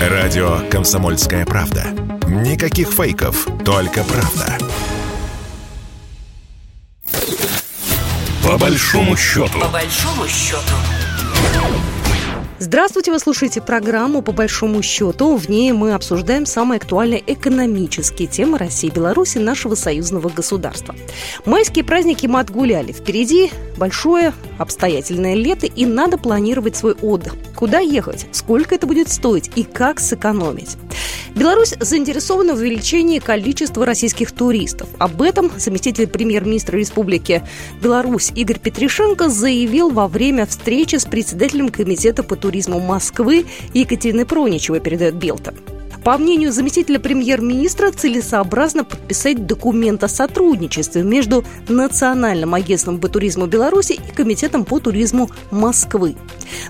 Радио «Комсомольская правда». Никаких фейков, только правда. По большому счету. По большому счету. Здравствуйте, вы слушаете программу «По большому счету». В ней мы обсуждаем самые актуальные экономические темы России и Беларуси, нашего союзного государства. Майские праздники мы отгуляли. Впереди большое обстоятельное лето, и надо планировать свой отдых. Куда ехать, сколько это будет стоить и как сэкономить. Беларусь заинтересована в увеличении количества российских туристов. Об этом заместитель премьер-министра Республики Беларусь Игорь Петришенко заявил во время встречи с председателем Комитета по туризму Москвы Екатериной Проничевой, передает Белта. По мнению заместителя премьер-министра, целесообразно подписать документ о сотрудничестве между Национальным агентством по туризму Беларуси и Комитетом по туризму Москвы.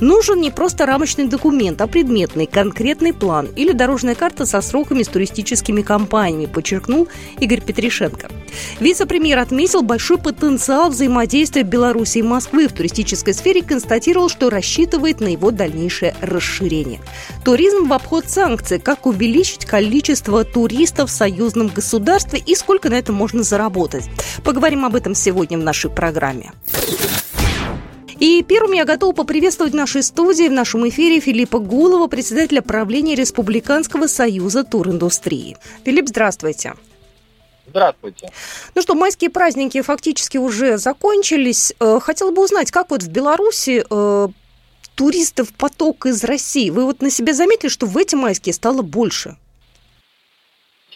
Нужен не просто рамочный документ, а предметный, конкретный план или дорожная карта со сроками с туристическими компаниями, подчеркнул Игорь Петришенко. Вице-премьер отметил большой потенциал взаимодействия Беларуси и Москвы в туристической сфере и констатировал, что рассчитывает на его дальнейшее расширение. Туризм в обход санкций. Как увеличить количество туристов в союзном государстве и сколько на этом можно заработать. Поговорим об этом сегодня в нашей программе. И первым я готова поприветствовать в нашей студии, в нашем эфире Филиппа Гулова, председателя правления Республиканского союза туриндустрии. Филипп, здравствуйте. Здравствуйте. Ну что, майские праздники фактически уже закончились. Э, хотела бы узнать, как вот в Беларуси э, туристов поток из России. Вы вот на себе заметили, что в эти майские стало больше?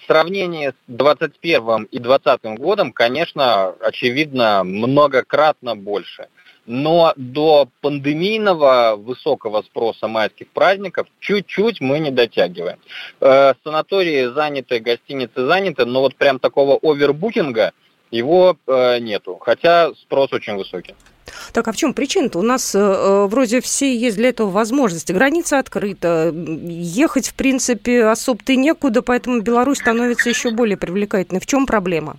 Сравнении с 21 и 20 годом, конечно, очевидно, многократно больше. Но до пандемийного высокого спроса майских праздников чуть-чуть мы не дотягиваем. Э, санатории заняты, гостиницы заняты, но вот прям такого овербукинга его э, нету, хотя спрос очень высокий. Так, а в чем причина-то? У нас э, э, вроде все есть для этого возможности. Граница открыта. Ехать, в принципе, особо-то и некуда, поэтому Беларусь становится еще более привлекательной. В чем проблема?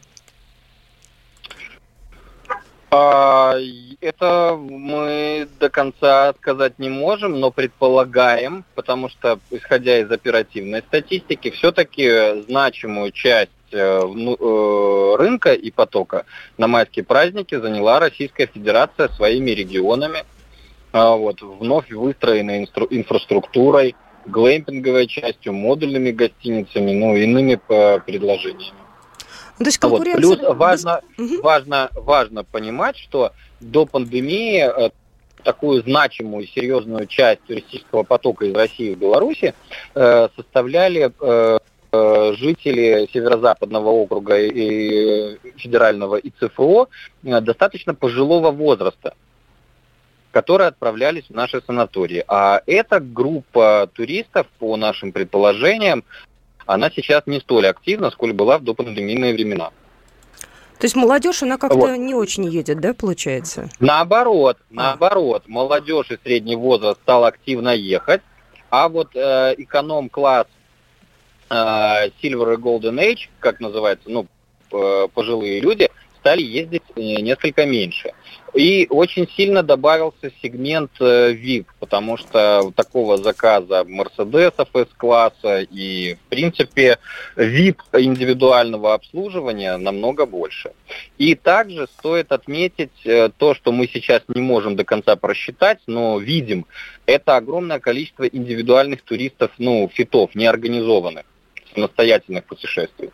А, это мы до конца сказать не можем, но предполагаем, потому что, исходя из оперативной статистики, все-таки значимую часть рынка и потока на майские праздники заняла Российская Федерация своими регионами, а, вот, вновь выстроенной инфраструктурой, глэмпинговой частью, модульными гостиницами, ну, иными э, предложениями. Ну, то есть конкуренция... вот. Плюс важно, угу. важно, важно понимать, что до пандемии такую значимую, серьезную часть туристического потока из России в Беларуси э, составляли э, Э, жители Северо-Западного округа и федерального ИЦФО э, достаточно пожилого возраста, которые отправлялись в наши санатории. А эта группа туристов, по нашим предположениям, она сейчас не столь активна, сколь была в допандемийные времена. То есть молодежь, она как-то вот. не очень едет, да, получается? Наоборот, а. наоборот. Молодежь и средний возраст стал активно ехать, а вот э, эконом-класс Э, Silver и Golden Age, как называется, ну, пожилые люди, стали ездить э, несколько меньше. И очень сильно добавился сегмент э, VIP, потому что такого заказа Мерседесов S-класса и, в принципе, VIP индивидуального обслуживания намного больше. И также стоит отметить то, что мы сейчас не можем до конца просчитать, но видим, это огромное количество индивидуальных туристов, ну, фитов, неорганизованных самостоятельных путешествий.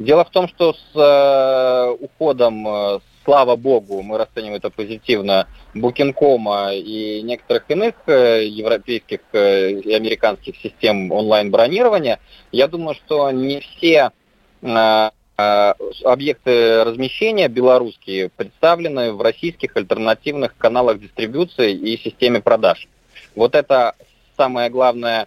Дело в том, что с э, уходом, э, слава богу, мы расцениваем это позитивно, Букинкома и некоторых иных э, европейских и американских систем онлайн-бронирования, я думаю, что не все объекты размещения белорусские представлены в российских альтернативных каналах дистрибуции и системе продаж. Вот это самое главное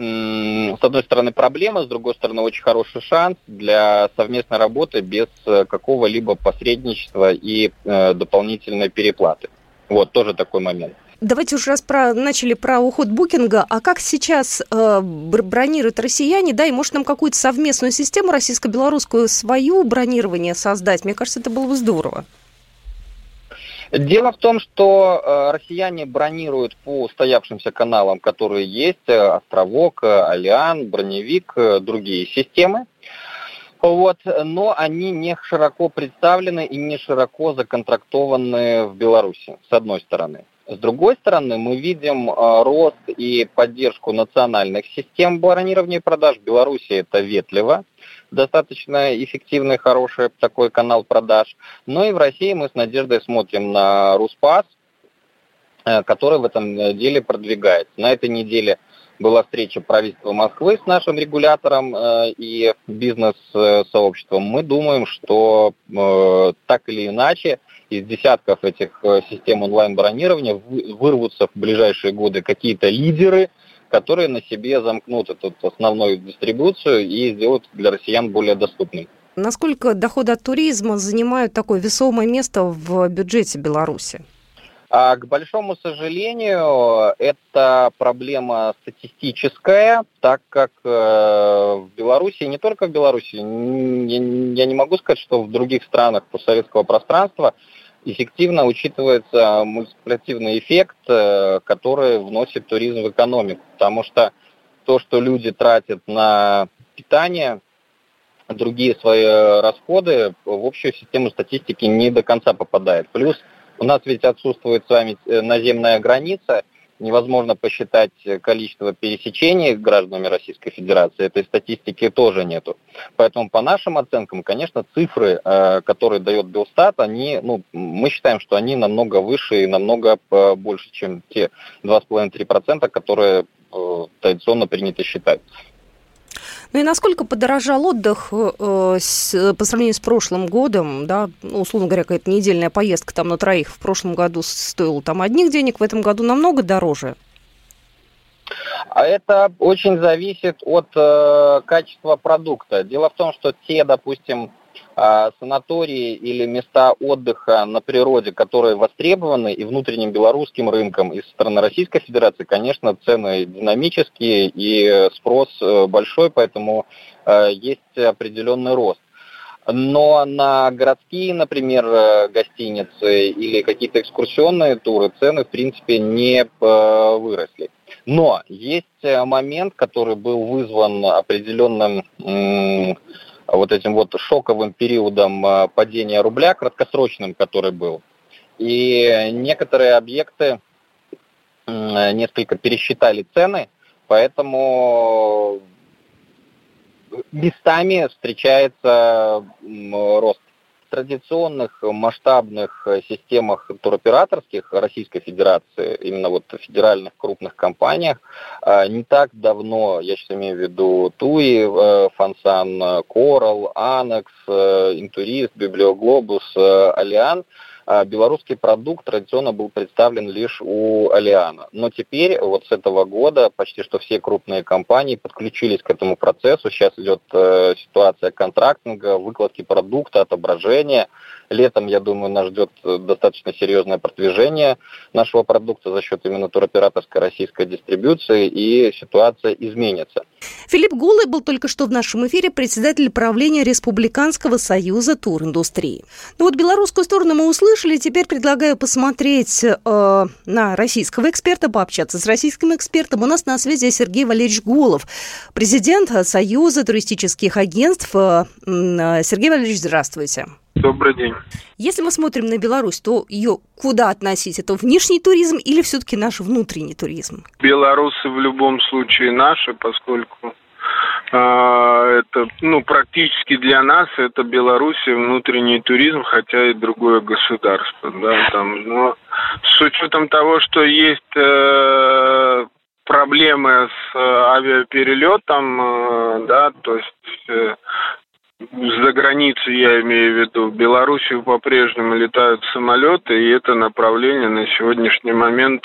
с одной стороны, проблема, с другой стороны, очень хороший шанс для совместной работы без э, какого-либо посредничества и э, дополнительной переплаты. Вот, тоже такой момент. Давайте уже раз про, начали про уход букинга. А как сейчас э, бронируют россияне, да, и может нам какую-то совместную систему российско-белорусскую свою бронирование создать? Мне кажется, это было бы здорово. Дело в том, что э, россияне бронируют по устоявшимся каналам, которые есть, э, Островок, э, Алиан, Броневик, другие системы. Вот, но они не широко представлены и не широко законтрактованы в Беларуси, с одной стороны. С другой стороны, мы видим рост и поддержку национальных систем бронирования продаж. В Беларуси это ветливо, достаточно эффективный, хороший такой канал продаж. Но и в России мы с надеждой смотрим на Руспас, э, который в этом деле продвигается. На этой неделе была встреча правительства Москвы с нашим регулятором э, и бизнес-сообществом. Мы думаем, что э, так или иначе из десятков этих систем онлайн-бронирования вырвутся в ближайшие годы какие-то лидеры, которые на себе замкнут эту основную дистрибуцию и сделают для россиян более доступной. Насколько доходы от туризма занимают такое весомое место в бюджете Беларуси? А, к большому сожалению, это проблема статистическая, так как э, в Беларуси, не только в Беларуси, я не могу сказать, что в других странах постсоветского пространства эффективно учитывается мультипликативный эффект, э, который вносит туризм в экономику. Потому что то, что люди тратят на питание, другие свои расходы в общую систему статистики не до конца попадает. Плюс у нас ведь отсутствует с вами э, наземная граница, невозможно посчитать количество пересечений гражданами Российской Федерации, этой статистики тоже нету. Поэтому по нашим оценкам, конечно, цифры, э, которые дает Белстат, они, ну, мы считаем, что они намного выше и намного э, больше, чем те 2,5-3%, которые э, традиционно принято считать. Ну и насколько подорожал отдых э, с, по сравнению с прошлым годом, да, ну, условно говоря, какая-то недельная поездка там на троих в прошлом году стоила там одних денег, в этом году намного дороже? А это очень зависит от э, качества продукта. Дело в том, что те, допустим, санатории или места отдыха на природе, которые востребованы и внутренним белорусским рынком, и со стороны Российской Федерации, конечно, цены динамические и спрос э, большой, поэтому э, есть определенный рост. Но на городские, например, э, гостиницы или какие-то экскурсионные туры цены, в принципе, не выросли. Но есть момент, который был вызван определенным вот этим вот шоковым периодом а, падения рубля, краткосрочным, который был. И некоторые объекты несколько пересчитали цены, поэтому местами встречается рост традиционных масштабных э, системах туроператорских Российской Федерации, именно вот федеральных крупных компаниях, э, не так давно, я сейчас имею в виду ТУИ, э, Фансан, Корал, Анекс, Интурист, Библиоглобус, Алиан – белорусский продукт традиционно был представлен лишь у Алиана. Но теперь, вот с этого года, почти что все крупные компании подключились к этому процессу. Сейчас идет э, ситуация контрактинга, выкладки продукта, отображения. Летом, я думаю, нас ждет э, достаточно серьезное продвижение нашего продукта за счет именно туроператорской российской дистрибуции, и ситуация изменится. Филипп Гулый был только что в нашем эфире председатель правления Республиканского союза туриндустрии. Ну вот белорусскую сторону мы услышали, теперь предлагаю посмотреть э, на российского эксперта, пообщаться с российским экспертом. У нас на связи Сергей Валерьевич Голов, президент Союза туристических агентств. Э, Сергей Валерьевич, здравствуйте. Добрый день. Если мы смотрим на Беларусь, то ее куда относить? Это внешний туризм или все-таки наш внутренний туризм? Белорусы в любом случае наши, поскольку а, это, ну, практически для нас это Белоруссия внутренний туризм, хотя и другое государство, да, там, но с учетом того, что есть э, проблемы с э, авиаперелетом, э, да, то есть э, за границей я имею в виду, в Белоруссию по-прежнему летают самолеты, и это направление на сегодняшний момент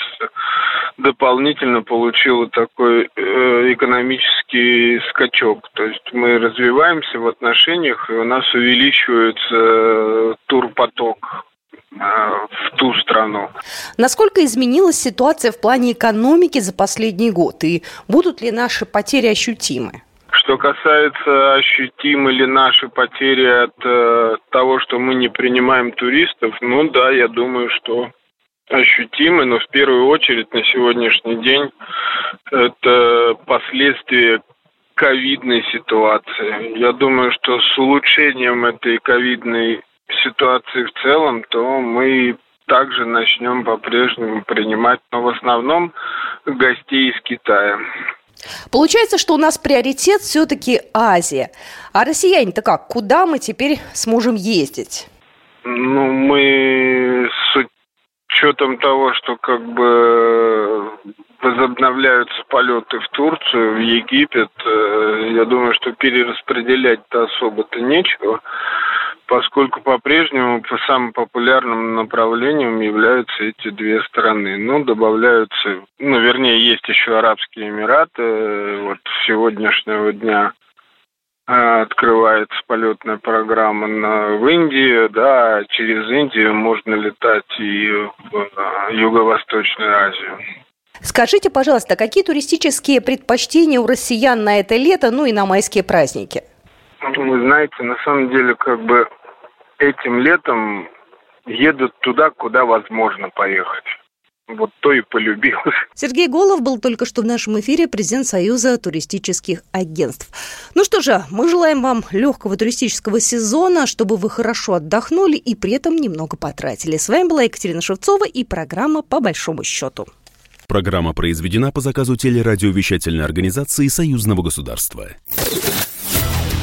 дополнительно получило такой э, экономический скачок. То есть мы развиваемся в отношениях, и у нас увеличивается э, турпоток э, в ту страну. Насколько изменилась ситуация в плане экономики за последний год? И будут ли наши потери ощутимы? Что касается ощутимы ли наши потери от э, того, что мы не принимаем туристов, ну да, я думаю, что ощутимы, но в первую очередь на сегодняшний день это последствия ковидной ситуации. Я думаю, что с улучшением этой ковидной ситуации в целом, то мы также начнем по-прежнему принимать, но в основном гостей из Китая. Получается, что у нас приоритет все-таки Азия. А россияне-то как? Куда мы теперь сможем ездить? Ну, мы с учетом того, что как бы возобновляются полеты в Турцию, в Египет, э, я думаю, что перераспределять-то особо-то нечего поскольку по-прежнему по самым популярным направлением являются эти две страны. Ну, добавляются, ну, вернее, есть еще Арабские Эмираты. Вот с сегодняшнего дня э, открывается полетная программа на, в Индию, да, через Индию можно летать и в э, Юго-Восточную Азию. Скажите, пожалуйста, какие туристические предпочтения у россиян на это лето, ну и на майские праздники? Вы знаете, на самом деле, как бы этим летом едут туда, куда возможно поехать. Вот то и полюбилось. Сергей Голов был только что в нашем эфире, президент Союза туристических агентств. Ну что же, мы желаем вам легкого туристического сезона, чтобы вы хорошо отдохнули и при этом немного потратили. С вами была Екатерина Шевцова и программа «По большому счету». Программа произведена по заказу телерадиовещательной организации Союзного государства.